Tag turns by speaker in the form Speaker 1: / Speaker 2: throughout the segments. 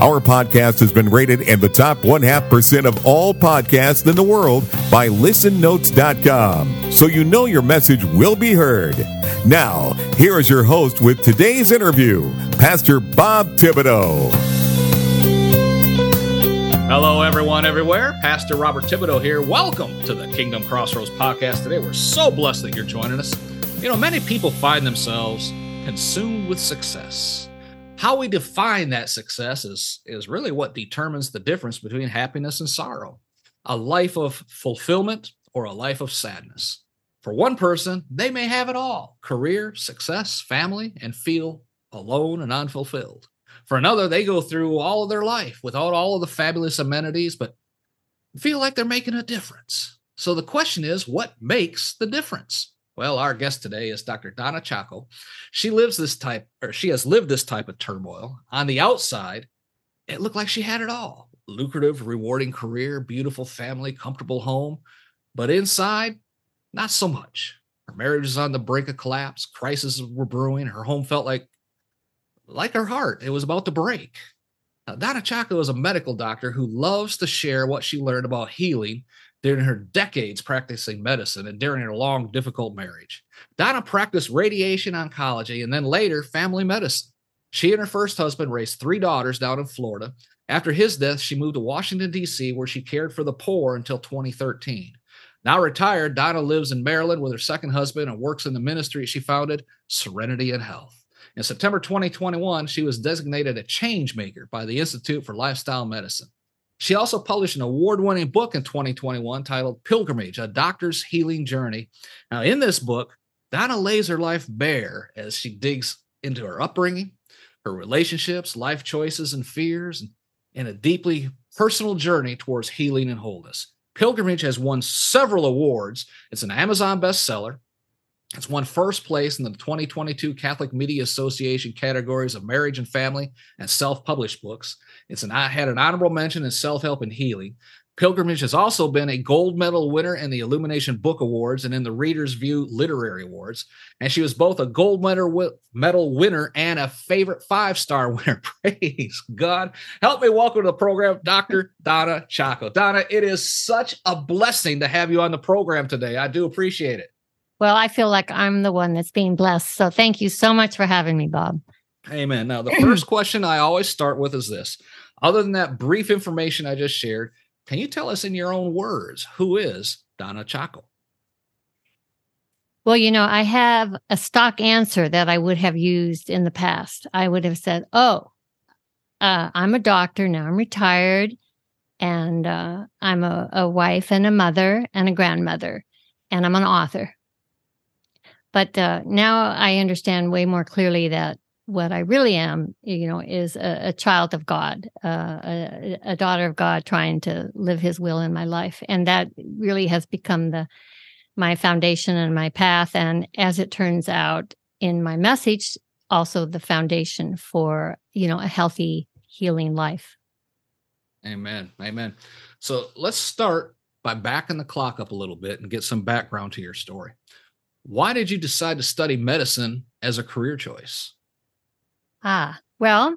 Speaker 1: Our podcast has been rated in the top one half percent of all podcasts in the world by listennotes.com. So you know your message will be heard. Now, here is your host with today's interview, Pastor Bob Thibodeau.
Speaker 2: Hello, everyone, everywhere. Pastor Robert Thibodeau here. Welcome to the Kingdom Crossroads podcast. Today, we're so blessed that you're joining us. You know, many people find themselves consumed with success how we define that success is, is really what determines the difference between happiness and sorrow a life of fulfillment or a life of sadness. For one person, they may have it all career, success, family, and feel alone and unfulfilled. For another, they go through all of their life without all of the fabulous amenities, but feel like they're making a difference. So the question is, what makes the difference? Well, our guest today is Dr. Donna Chacko. She lives this type, or she has lived this type of turmoil. On the outside, it looked like she had it all lucrative, rewarding career, beautiful family, comfortable home. But inside, not so much. Her marriage was on the brink of collapse. Crises were brewing. Her home felt like, like her heart, it was about to break. Now, Donna Chacko is a medical doctor who loves to share what she learned about healing during her decades practicing medicine and during her long, difficult marriage. Donna practiced radiation oncology and then later family medicine. She and her first husband raised three daughters down in Florida. After his death, she moved to Washington, D.C., where she cared for the poor until 2013. Now retired, Donna lives in Maryland with her second husband and works in the ministry she founded, Serenity and Health. In September 2021, she was designated a change maker by the Institute for Lifestyle Medicine. She also published an award winning book in 2021 titled Pilgrimage A Doctor's Healing Journey. Now, in this book, Donna lays her life bare as she digs into her upbringing, her relationships, life choices, and fears, and a deeply personal journey towards healing and wholeness. Pilgrimage has won several awards. It's an Amazon bestseller. It's won first place in the 2022 Catholic Media Association categories of marriage and family and self-published books. It's an had an honorable mention in self-help and healing. Pilgrimage has also been a gold medal winner in the Illumination Book Awards and in the Reader's View Literary Awards. And she was both a gold medal, medal winner and a favorite five star winner. Praise God. Help me welcome to the program, Dr. Donna Chacko. Donna, it is such a blessing to have you on the program today. I do appreciate it.
Speaker 3: Well, I feel like I'm the one that's being blessed. So thank you so much for having me, Bob.
Speaker 2: Amen. Now, the first question I always start with is this other than that brief information I just shared, can you tell us in your own words who is Donna Chacko?
Speaker 3: Well, you know, I have a stock answer that I would have used in the past. I would have said, Oh, uh, I'm a doctor now, I'm retired, and uh, I'm a, a wife and a mother and a grandmother, and I'm an author. But uh, now I understand way more clearly that what I really am, you know, is a, a child of God, uh, a, a, daughter of God, trying to live His will in my life, and that really has become the my foundation and my path. And as it turns out, in my message, also the foundation for you know a healthy, healing life.
Speaker 2: Amen. Amen. So let's start by backing the clock up a little bit and get some background to your story. Why did you decide to study medicine as a career choice?
Speaker 3: Ah, well,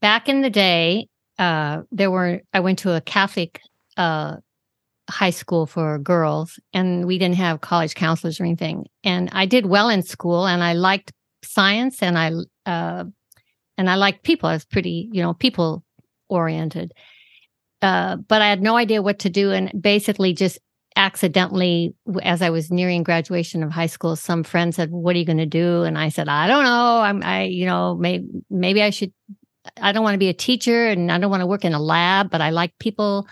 Speaker 3: back in the day, uh, there were, I went to a Catholic uh, high school for girls, and we didn't have college counselors or anything. And I did well in school, and I liked science, and I, uh, and I liked people. I was pretty, you know, people oriented. Uh, but I had no idea what to do, and basically just accidentally, as I was nearing graduation of high school, some friend said, "What are you going to do?" And I said, "I don't know. I'm, I, you know, maybe maybe I should. I don't want to be a teacher, and I don't want to work in a lab, but I like people,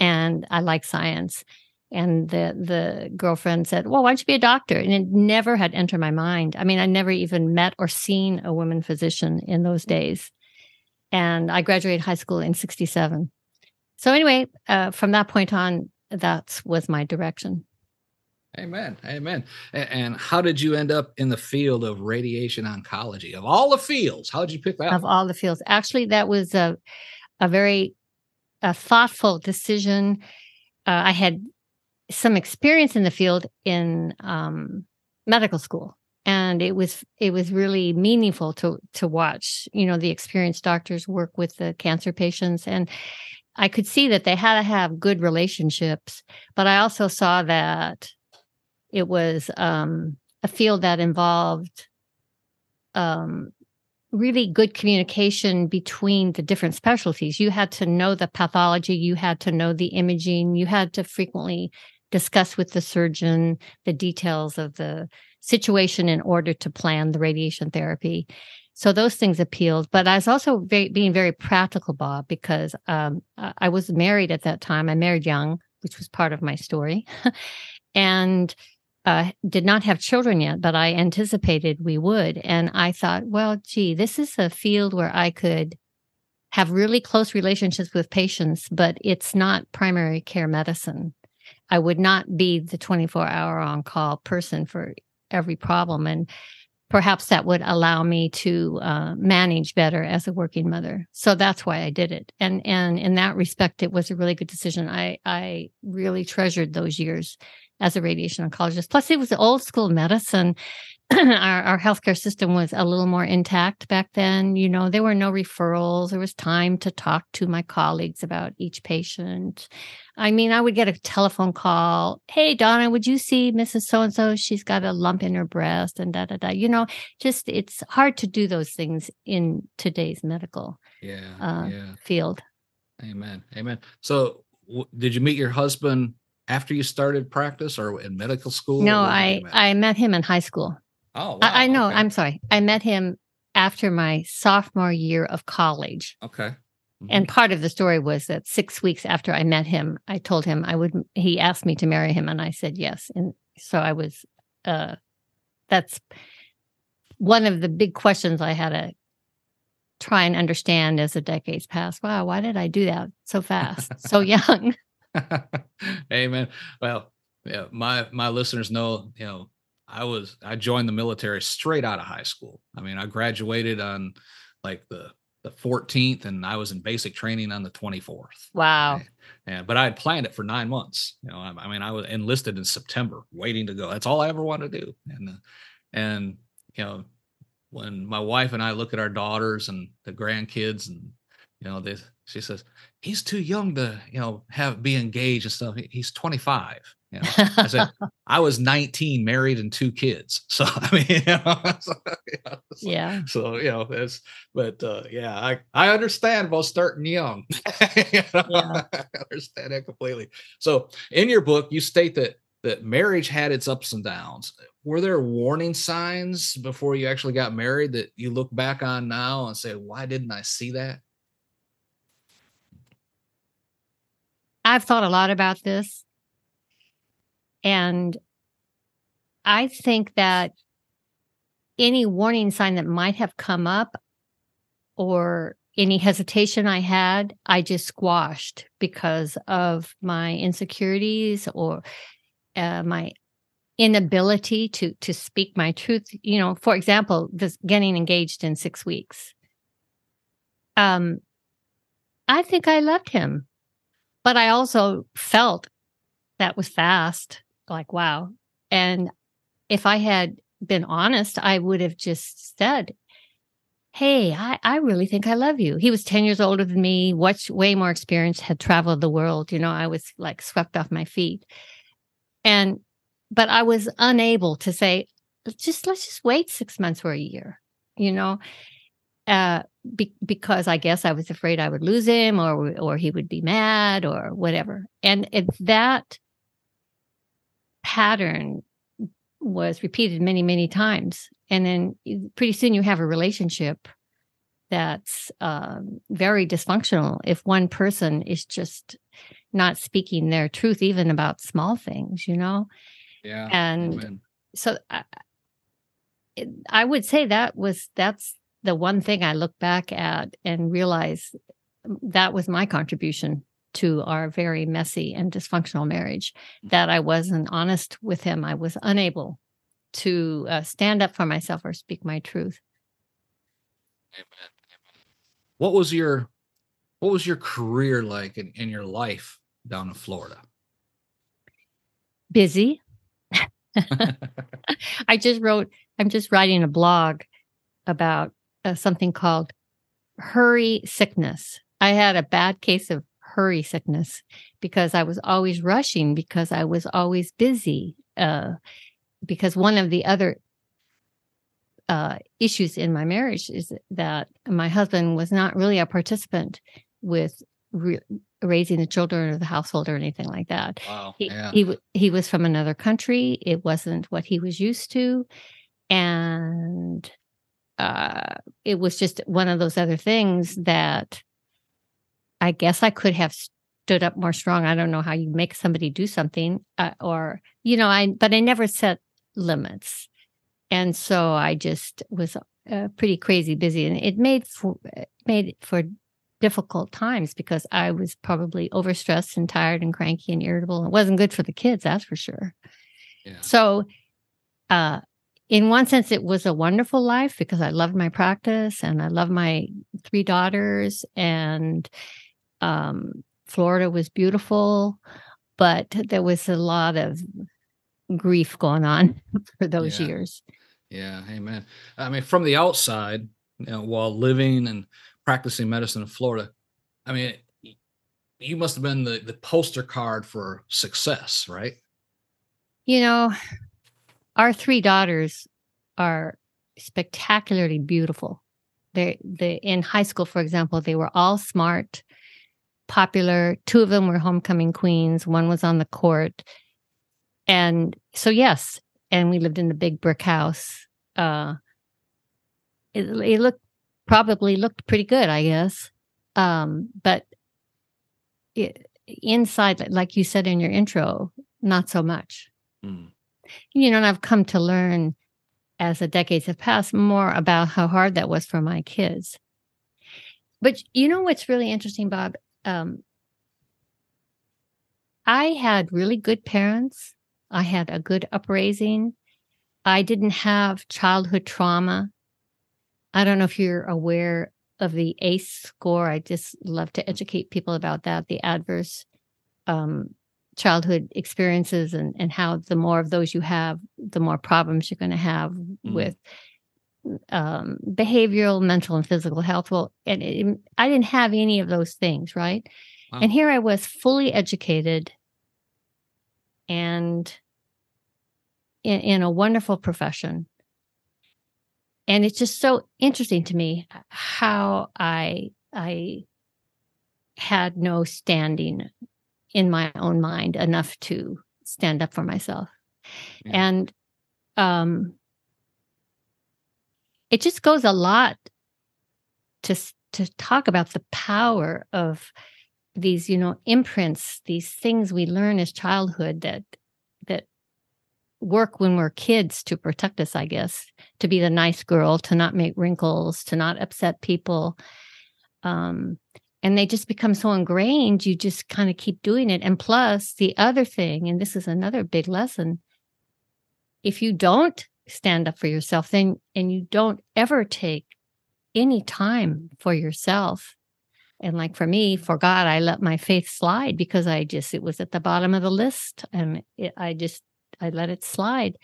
Speaker 3: and I like science." And the the girlfriend said, "Well, why don't you be a doctor?" And it never had entered my mind. I mean, I never even met or seen a woman physician in those days. And I graduated high school in '67. So anyway, uh, from that point on, that was my direction.
Speaker 2: Amen. Amen. And how did you end up in the field of radiation oncology? Of all the fields, how did you pick that?
Speaker 3: Of all the fields. Actually, that was a a very a thoughtful decision. Uh, I had some experience in the field in um, medical school, and it was it was really meaningful to to watch. You know, the experienced doctors work with the cancer patients, and I could see that they had to have good relationships. But I also saw that it was um, a field that involved um, really good communication between the different specialties. You had to know the pathology, you had to know the imaging, you had to frequently discuss with the surgeon the details of the situation in order to plan the radiation therapy. So those things appealed, but I was also very, being very practical, Bob, because um, I was married at that time. I married young, which was part of my story, and uh, did not have children yet, but I anticipated we would. And I thought, well, gee, this is a field where I could have really close relationships with patients, but it's not primary care medicine. I would not be the 24 hour on call person for every problem. And perhaps that would allow me to uh, manage better as a working mother. So that's why I did it. And, and in that respect, it was a really good decision. I, I really treasured those years as a radiation oncologist. Plus, it was old school medicine. our, our healthcare system was a little more intact back then. You know, there were no referrals. There was time to talk to my colleagues about each patient. I mean, I would get a telephone call. Hey, Donna, would you see Mrs. So and so? She's got a lump in her breast and da da da. You know, just it's hard to do those things in today's medical
Speaker 2: yeah, uh, yeah.
Speaker 3: field.
Speaker 2: Amen. Amen. So, w- did you meet your husband after you started practice or in medical school?
Speaker 3: No, I I met him in high school.
Speaker 2: Oh, wow.
Speaker 3: I, I know. Okay. I'm sorry. I met him after my sophomore year of college.
Speaker 2: Okay.
Speaker 3: Mm-hmm. And part of the story was that six weeks after I met him, I told him I would. He asked me to marry him, and I said yes. And so I was. uh That's one of the big questions I had to try and understand as the decades passed. Wow, why did I do that so fast, so young?
Speaker 2: Amen. Well, yeah, my my listeners know, you know, I was I joined the military straight out of high school. I mean, I graduated on like the the 14th and I was in basic training on the 24th.
Speaker 3: Wow.
Speaker 2: And, but I had planned it for 9 months. You know, I, I, mean, I was enlisted in September waiting to go. That's all I ever wanted to do. And uh, and you know, when my wife and I look at our daughters and the grandkids and you know, they she says he's too young to you know have be engaged and stuff he's 25 you know? I said i was 19 married and two kids. So i mean you know, so,
Speaker 3: you know, so, yeah.
Speaker 2: so you know it's but uh yeah i i understand about starting young. You know? yeah. i understand that completely. So in your book you state that that marriage had its ups and downs. Were there warning signs before you actually got married that you look back on now and say why didn't i see that?
Speaker 3: I've thought a lot about this. And I think that any warning sign that might have come up or any hesitation I had, I just squashed because of my insecurities or uh, my inability to to speak my truth. You know, for example, this getting engaged in six weeks. Um, I think I loved him. But I also felt that was fast, like, wow. And if I had been honest, I would have just said, Hey, I, I really think I love you. He was 10 years older than me, much way more experienced, had traveled the world. You know, I was like swept off my feet. And, but I was unable to say, just let's just wait six months or a year, you know? Uh, be- because I guess I was afraid I would lose him or or he would be mad or whatever. And that pattern was repeated many many times, and then pretty soon you have a relationship that's uh, very dysfunctional if one person is just not speaking their truth even about small things you know?
Speaker 2: Yeah
Speaker 3: and Amen. so I, I would say that was that's the one thing I look back at and realize that was my contribution to our very messy and dysfunctional marriage that I wasn't honest with him. I was unable to uh, stand up for myself or speak my truth.
Speaker 2: Amen. What was your what was your career like in, in your life down in Florida?
Speaker 3: Busy. I just wrote, I'm just writing a blog about uh, something called hurry sickness. I had a bad case of hurry sickness because I was always rushing because I was always busy. Uh, because one of the other uh, issues in my marriage is that my husband was not really a participant with re- raising the children or the household or anything like that.
Speaker 2: Wow.
Speaker 3: He,
Speaker 2: yeah.
Speaker 3: he he was from another country. It wasn't what he was used to, and uh, it was just one of those other things that I guess I could have stood up more strong. I don't know how you make somebody do something, uh, or you know, I but I never set limits, and so I just was uh, pretty crazy busy, and it made for made for difficult times because I was probably overstressed and tired and cranky and irritable. It wasn't good for the kids, that's for sure.
Speaker 2: Yeah.
Speaker 3: So, uh, in one sense, it was a wonderful life because I loved my practice and I loved my three daughters, and um, Florida was beautiful, but there was a lot of grief going on for those
Speaker 2: Yeah.
Speaker 3: years.
Speaker 2: Yeah, amen. I mean, from the outside, you know, while living and practicing medicine in Florida, I mean, you must have been the, the poster card for success, right?
Speaker 3: You know, our three daughters are spectacularly beautiful. They they in high school, for example, they were all smart, popular. Two of them were homecoming queens. One was on the court, and so yes, and we lived in the big brick house. Uh, it, it looked probably looked pretty good, I guess. Um, but it, inside, like you said in your intro, not so much
Speaker 2: Mm.
Speaker 3: you know, and I've come to learn as the decades have passed more about how hard that was for my kids. But you know what's really interesting, Bob? Um, I had really good parents. I had a good upraising. I didn't have childhood trauma. I don't know if you're aware of the ACE score. I just love to educate people about that, the adverse um, childhood experiences and, and how the more of those you have, the more problems you're going to have with um, behavioral, mental, and physical health. Well, and it, I didn't have any of those things, right?
Speaker 2: Wow.
Speaker 3: And here I was fully educated and in, in a wonderful profession. And it's just so interesting to me how I I had no standing in my own mind enough to stand up for myself.
Speaker 2: Yeah.
Speaker 3: And um it just goes a lot to to talk about the power of these you know imprints these things we learn as childhood that that work when we're kids to protect us i guess to be the nice girl to not make wrinkles to not upset people. Um and they just become so ingrained you just kind of keep doing it. And plus the other thing and this is another big lesson if you don't stand up for yourself then and you don't ever take any time for yourself. And like for me for god i let my faith slide because i just it was at the bottom of the list and it, i just i let it slide.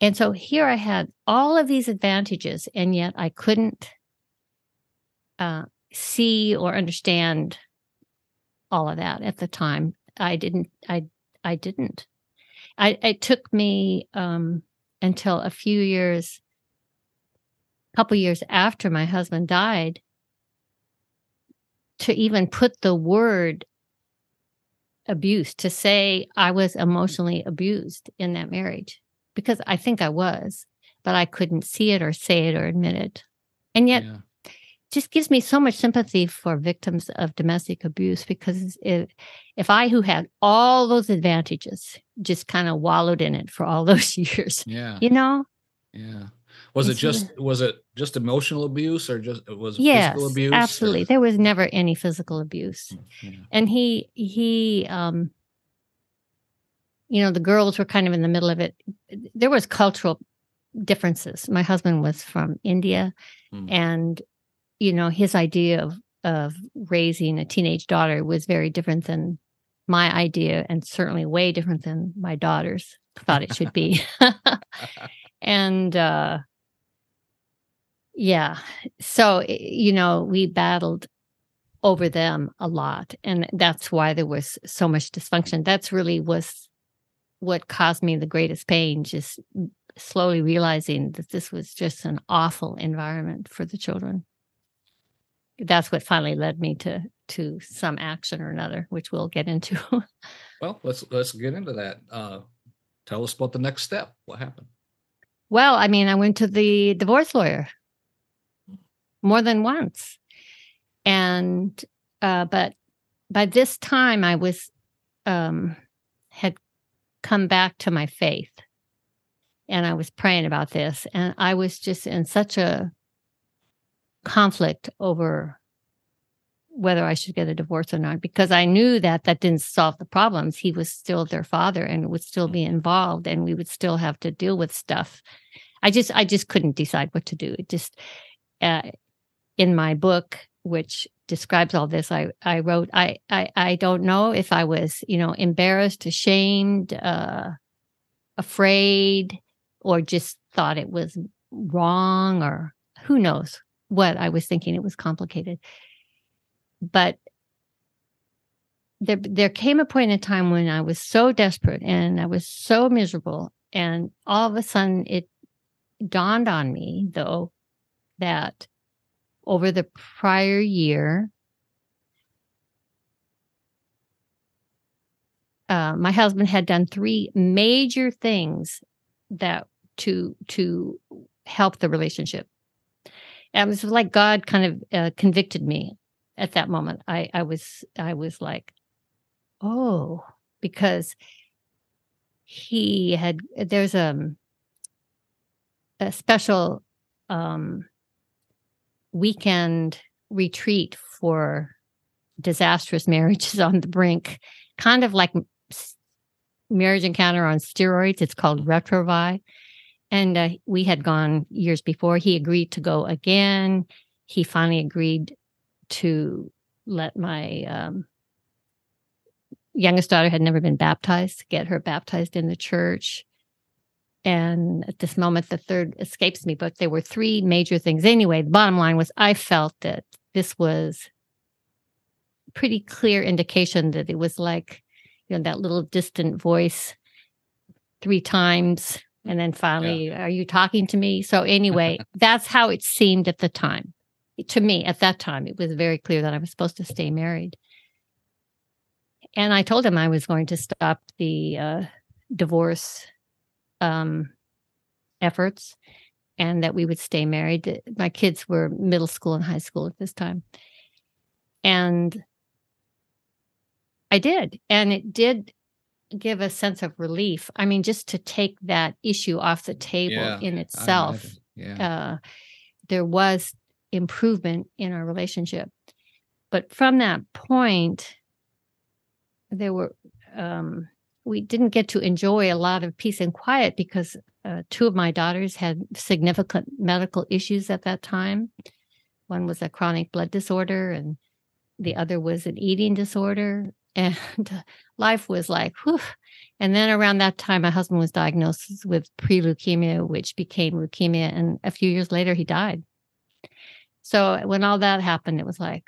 Speaker 3: And so here i had all of these advantages and yet i couldn't uh, see or understand all of that at the time. I didn't i i didn't. I it took me um until a few years a couple years after my husband died to even put the word abuse to say i was emotionally abused in that marriage because i think i was but i couldn't see it or say it or admit it and yet
Speaker 2: Yeah.
Speaker 3: just gives me so much sympathy for victims of domestic abuse because if, if I, who had all those advantages, just kind of wallowed in it for all those years,
Speaker 2: Yeah.
Speaker 3: you know,
Speaker 2: Yeah. Was it just was it just emotional abuse or just was it
Speaker 3: yes,
Speaker 2: physical abuse?
Speaker 3: absolutely.
Speaker 2: or-
Speaker 3: There was never any physical abuse.
Speaker 2: Yeah.
Speaker 3: and he he um you know the girls were kind of in the middle of it there was cultural differences my husband was from india
Speaker 2: Hmm.
Speaker 3: and you know his idea of of raising a teenage daughter was very different than my idea and certainly way different than my daughter's thought it should be. And uh yeah so you know we battled over them a lot and that's why there was so much dysfunction. That's really was what caused me the greatest pain just slowly realizing that this was just an awful environment for the children that's what finally led me to to some action or another which we'll get into
Speaker 2: Well, let's let's get into that. Uh, tell us about the next step. What happened?
Speaker 3: Well, I mean, I went to the divorce lawyer more than once. And uh but by this time I was um had come back to my faith. And I was praying about this and I was just in such a conflict over whether I should get a divorce or not because I knew that that didn't solve the problems. He was still their father and would still be involved and we would still have to deal with stuff. I just I just couldn't decide what to do. It just uh, in my book which describes all this I I wrote I I I don't know if I was, you know, embarrassed, ashamed, uh afraid or just thought it was wrong or who knows what I was thinking it was complicated. But there there came a point in time when I was so desperate and I was so miserable and all of a sudden it dawned on me though that over the prior year uh, my husband had done three major things that to to help the relationship it was like god kind of uh, convicted me at that moment. I i was i was like oh because he had there's a a special um weekend retreat for disastrous marriages on the brink kind of like marriage encounter on steroids. It's called Retrouvaille and uh, we had gone years before he agreed to go again he finally agreed to let my um, youngest daughter had never been baptized, get her baptized in the church. And at this moment, the third escapes me, but there were three major things. Anyway, the bottom line was I felt that this was pretty clear indication that it was like, you know, that little distant voice three times. And then finally, are you talking to me? So anyway, that's how it seemed at the time. To me at that time it was very clear that i was supposed to stay married. And i told him i was going to stop the uh, divorce um, efforts and that we would stay married. My kids were middle school and high school at this time. And i did. And it did give a sense of relief i mean just to take that issue off the table
Speaker 2: Yeah,
Speaker 3: in itself.
Speaker 2: Yeah.
Speaker 3: uh, there was improvement in our relationship. But from that point, there were, um, we didn't get to enjoy a lot of peace and quiet because uh, two of my daughters had significant medical issues at that time. One was a chronic blood disorder, and the other was an eating disorder. And life was like, whew. And then around that time, my husband was diagnosed with pre leukemia, which became leukemia. And a few years later, he died. So when all that happened, it was like,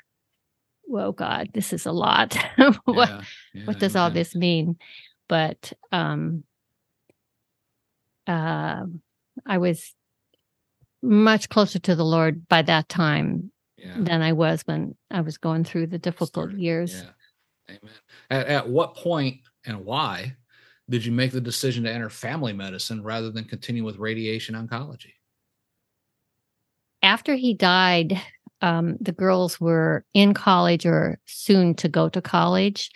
Speaker 3: whoa, God, this is a lot. what,
Speaker 2: Yeah, yeah,
Speaker 3: what does all this mean? But um, uh, I was much closer to the Lord by that time
Speaker 2: Yeah.
Speaker 3: than I was when I was going through the difficult
Speaker 2: Started,
Speaker 3: years.
Speaker 2: Amen. At, at what point and why did you make the decision to enter family medicine rather than continue with radiation oncology?
Speaker 3: after he died, um, the girls were in college or soon to go to college.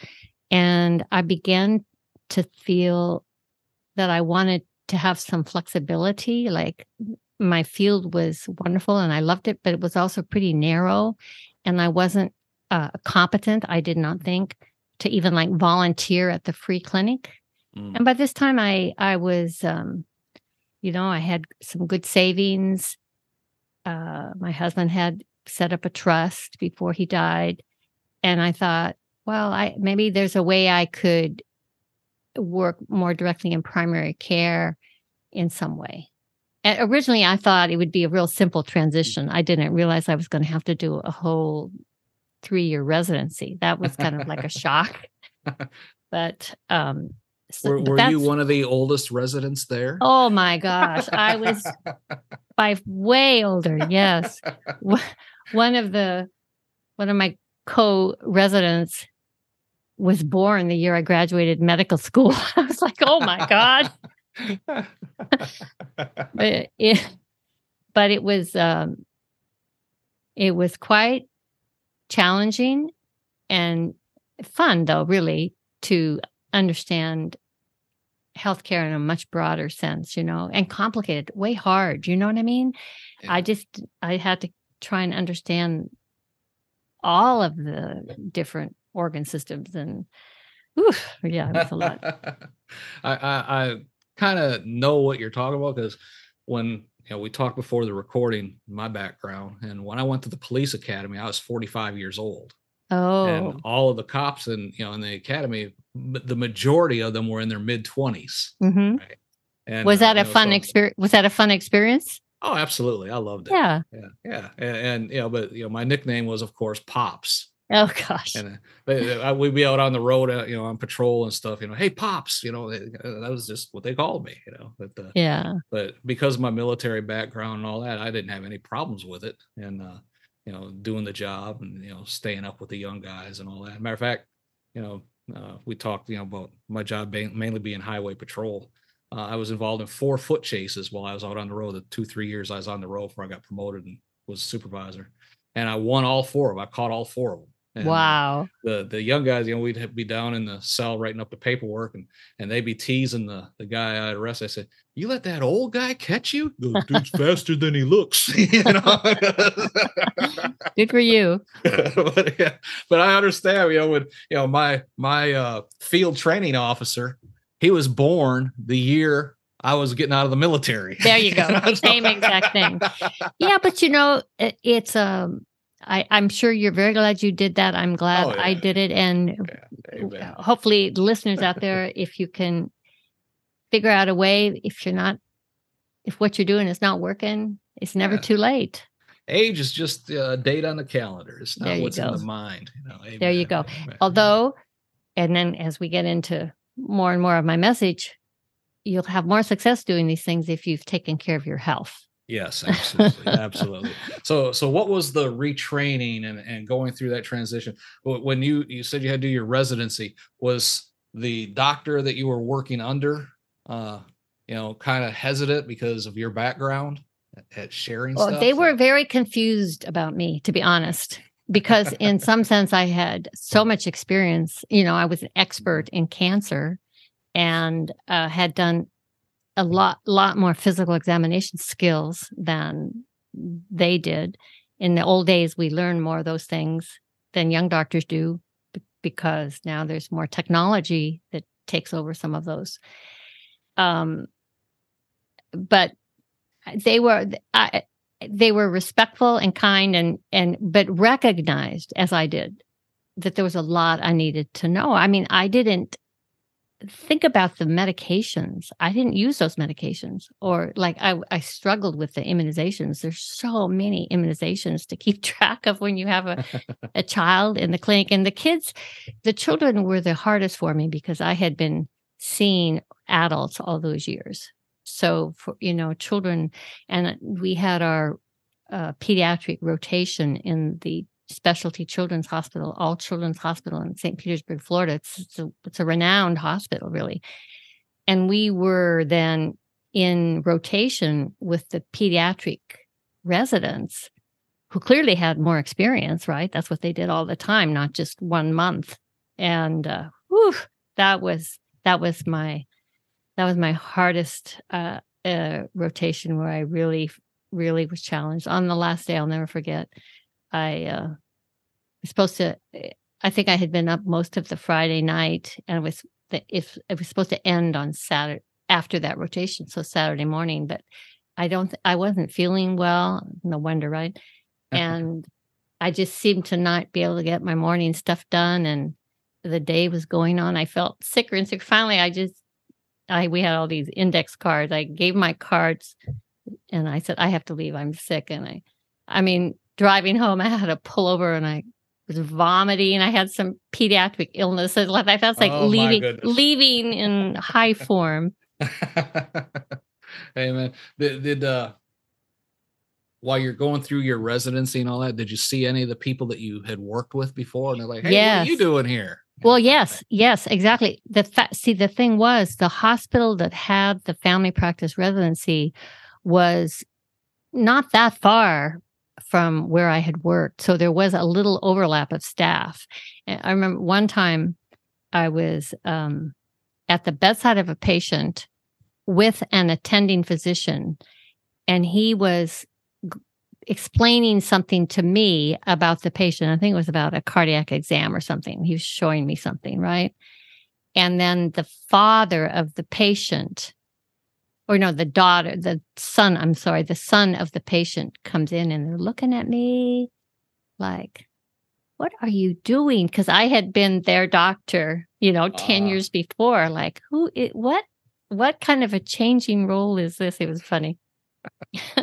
Speaker 3: And I began to feel that I wanted to have some flexibility. Like my field was wonderful and I loved it, but it was also pretty narrow, and I wasn't uh, competent. I did not think to even like volunteer at the free clinic.
Speaker 2: Mm.
Speaker 3: And by this time, I I was, um, you know, I had some good savings. Uh, my husband had set up a trust before he died, and I thought, well, I maybe there's a way I could work more directly in primary care in some way. And originally, I thought it would be a real simple transition. I didn't realize I was going to have to do a whole three year residency. That was kind of like a shock. But um, so
Speaker 2: Were, were you one of the oldest residents there?
Speaker 3: Oh my gosh, I was by way older. Yes, one of the one of my co-residents was born the year I graduated medical school. I was like, oh my god. but it, but it was um, it was quite challenging and fun though really to understand healthcare in a much broader sense you know and complicated way hard you know what i mean? I just i had to try and understand all of the different organ systems and oof, yeah it was a lot.
Speaker 2: I I, I kind of know what you're talking about because when you know we talked before the recording, my background, and when I went to the police academy, I was 45 years old,
Speaker 3: oh
Speaker 2: and all of the cops in you know in the academy, the majority of them were in their mid 20s.
Speaker 3: mhm.
Speaker 2: And
Speaker 3: was
Speaker 2: uh,
Speaker 3: that
Speaker 2: you
Speaker 3: a
Speaker 2: know,
Speaker 3: fun
Speaker 2: so-
Speaker 3: experience was that a fun experience
Speaker 2: Oh, absolutely, I loved it.
Speaker 3: yeah
Speaker 2: yeah, yeah, and, and you know, but you know, my nickname was of course Pops.
Speaker 3: Oh gosh
Speaker 2: and uh, uh, I- we'd be out on the road, uh, you know, on patrol and stuff. You know, hey pops, you know, that was just what they called me. You know, but uh,
Speaker 3: yeah
Speaker 2: but because of my military background and all that, I didn't have any problems with it, and uh, you know, doing the job and you know, staying up with the young guys and all that. Matter of fact, you know, uh, we talked, you know, about my job being, mainly being highway patrol. Uh, I was involved in four foot chases while I was out on the road. The two, three years I was on the road before I got promoted and was supervisor, and I won all four of them. I caught all four of them. And, uh,
Speaker 3: wow
Speaker 2: the the young guys, you know, we'd be down in the cell writing up the paperwork, and and they'd be teasing the the guy I arrested. I said, "You let that old guy catch you? The dude's faster than he looks." you know.
Speaker 3: good for you
Speaker 2: but, yeah, but I understand, you know, when you know my my uh, field training officer, he was born the year I was getting out of the military.
Speaker 3: There you go.
Speaker 2: know,
Speaker 3: Same exact thing. yeah but you know it, it's um I, I'm sure you're very glad you did that. I'm glad
Speaker 2: Oh, yeah.
Speaker 3: I did it. And
Speaker 2: Amen.
Speaker 3: hopefully, listeners out there, if you can figure out a way, if you're not, if what you're doing is not working, it's never
Speaker 2: Yeah.
Speaker 3: too late.
Speaker 2: Age is just uh, a date on the calendar. It's not what's in the mind. You know,
Speaker 3: There you go.
Speaker 2: amen.
Speaker 3: Although, and then as we get into more and more of my message, you'll have more success doing these things if you've taken care of your health.
Speaker 2: Yes, absolutely, absolutely. So, so what was the retraining and, and going through that transition? Wh- When you you said you had to do your residency, was the doctor that you were working under, uh, you know, kind of hesitant because of your background at- at sharing
Speaker 3: Well,
Speaker 2: stuff?
Speaker 3: they were very confused about me, to be honest, because in some sense I had so much experience. You know, I was an expert in cancer and uh, had done a lot, lot more physical examination skills than they did. In the old days, we learned more of those things than young doctors do because now there's more technology that takes over some of those. Um, but they were I, they were respectful and kind and and but recognized as I did that there was a lot I needed to know. I mean, I didn't think about the medications. I didn't use those medications or like I I struggled with the immunizations. There's so many immunizations to keep track of when you have a a child in the clinic and the kids the children were the hardest for me because I had been seeing adults all those years. So for you know children and we had our uh, pediatric rotation in the specialty children's hospital, all children's hospital in St. Petersburg, Florida. It's, it's, a, it's a renowned hospital, really. And we were then in rotation with the pediatric residents who clearly had more experience, right? That's what they did all the time, not just one month. And uh, whew, that was that was my that was my hardest uh, uh, rotation where I really really was challenged. On the last day, I'll never forget. I uh, was supposed to. I think I had been up most of the Friday night, and it was if it was supposed to end on Saturday after that rotation, so Saturday morning. But I don't. I wasn't feeling well. No wonder, right? And I just seemed to not be able to get my morning stuff done, and the day was going on. I felt sicker and sicker. Finally, I just. I we had all these index cards. I gave my cards, and I said I have to leave. I'm sick, and I. I mean, driving home, I had to pull over, and I was vomiting. I had some pediatric illnesses. I felt like
Speaker 2: Oh,
Speaker 3: leaving leaving in high form.
Speaker 2: hey man, did, did uh while you're going through your residency and all that, did you see any of the people that you had worked with before? And they're like, "Hey, what are you doing here?"
Speaker 3: Well, yes, yes, exactly. The fa- see, the thing was, the hospital that had the family practice residency was not that far from where I had worked, so there was a little overlap of staff. And I remember one time I was um, at the bedside of a patient with an attending physician, and he was g- explaining something to me about the patient. I think it was about a cardiac exam or something. He was showing me something, right? And then the father of the patient, or no, the daughter, the son, I'm sorry, the son of the patient comes in and they're looking at me like, what are you doing? Because I had been their doctor, you know, 10
Speaker 2: Ah.
Speaker 3: years before. Like, who, i- what, what kind of a changing role is this? It was funny.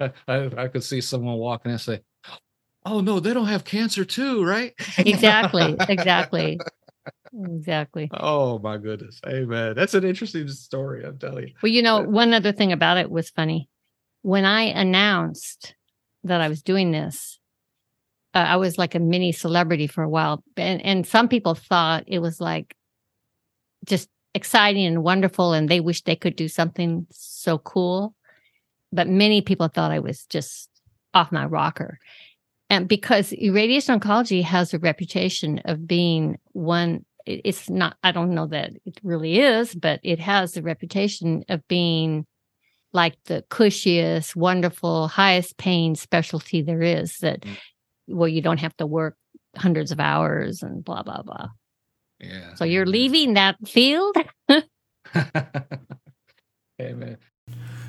Speaker 2: I, I could see someone walking and say, "Oh no, they don't have cancer too, right?"
Speaker 3: Exactly. exactly. Exactly.
Speaker 2: Oh my goodness. Amen. that's an interesting story. I'm telling you.
Speaker 3: Well, you know, one other thing about it was funny. When I announced that I was doing this, uh, I was like a mini celebrity for a while, and and some people thought it was like just exciting and wonderful, and they wished they could do something so cool. But many people thought I was just off my rocker, and because radiation oncology has a reputation of being one it- it's not i don't know that it really is but it has the reputation of being like the cushiest wonderful highest paying specialty there is that
Speaker 2: Mm.
Speaker 3: well you don't have to work hundreds of hours and blah blah blah
Speaker 2: Yeah.
Speaker 3: so you're leaving that field
Speaker 2: hey man.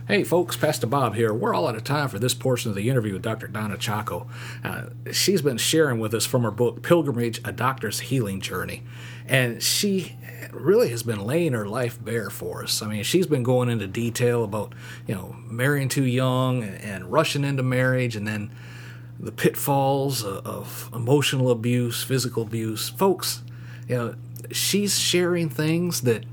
Speaker 2: Hey folks, Pastor Bob here. We're all out of time for this portion of the interview with Dr. Donna Chacko. Uh, she's been sharing with us from her book Pilgrimage: A Doctor's Healing Journey, and she really has been laying her life bare for us. I mean, she's been going into detail about you know marrying too young and, rushing into marriage, and then the pitfalls of, of emotional abuse, physical abuse. Folks, you know, she's sharing things that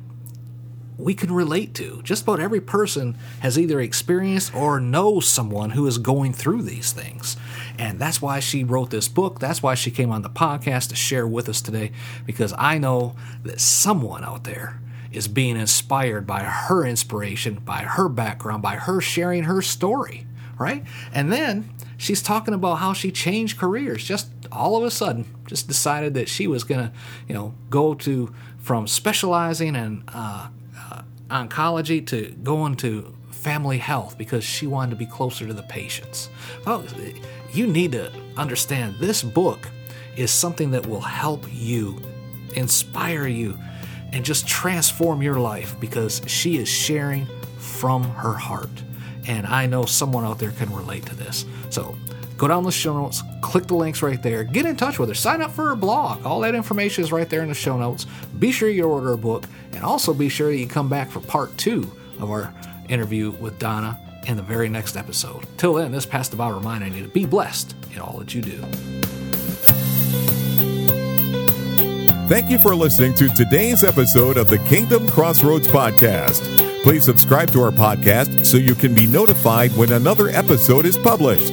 Speaker 2: we can relate to. Just about every person has either experienced or knows someone who is going through these things. And that's why she wrote this book. That's why she came on the podcast to share with us today, because I know that someone out there is being inspired by her inspiration, by her background, by her sharing her story, right? And then she's talking about how she changed careers just all of a sudden, just decided that she was going to, you know, go to from specializing in uh, uh, oncology to going to family health because she wanted to be closer to the patients. Folks, you need to understand this book is something that will help you, inspire you, and just transform your life because she is sharing from her heart. And I know someone out there can relate to this. So go down the show notes, click the links right there, get in touch with her, sign up for her blog. All that information is right there in the show notes. Be sure you order a book, and also be sure that you come back for part two of our interview with Donna in the very next episode. Till then, this Pastor Bob reminding you to be blessed in all that you do.
Speaker 1: Thank you for listening to today's episode of the Kingdom Crossroads Podcast. Please subscribe to our podcast so you can be notified when another episode is published.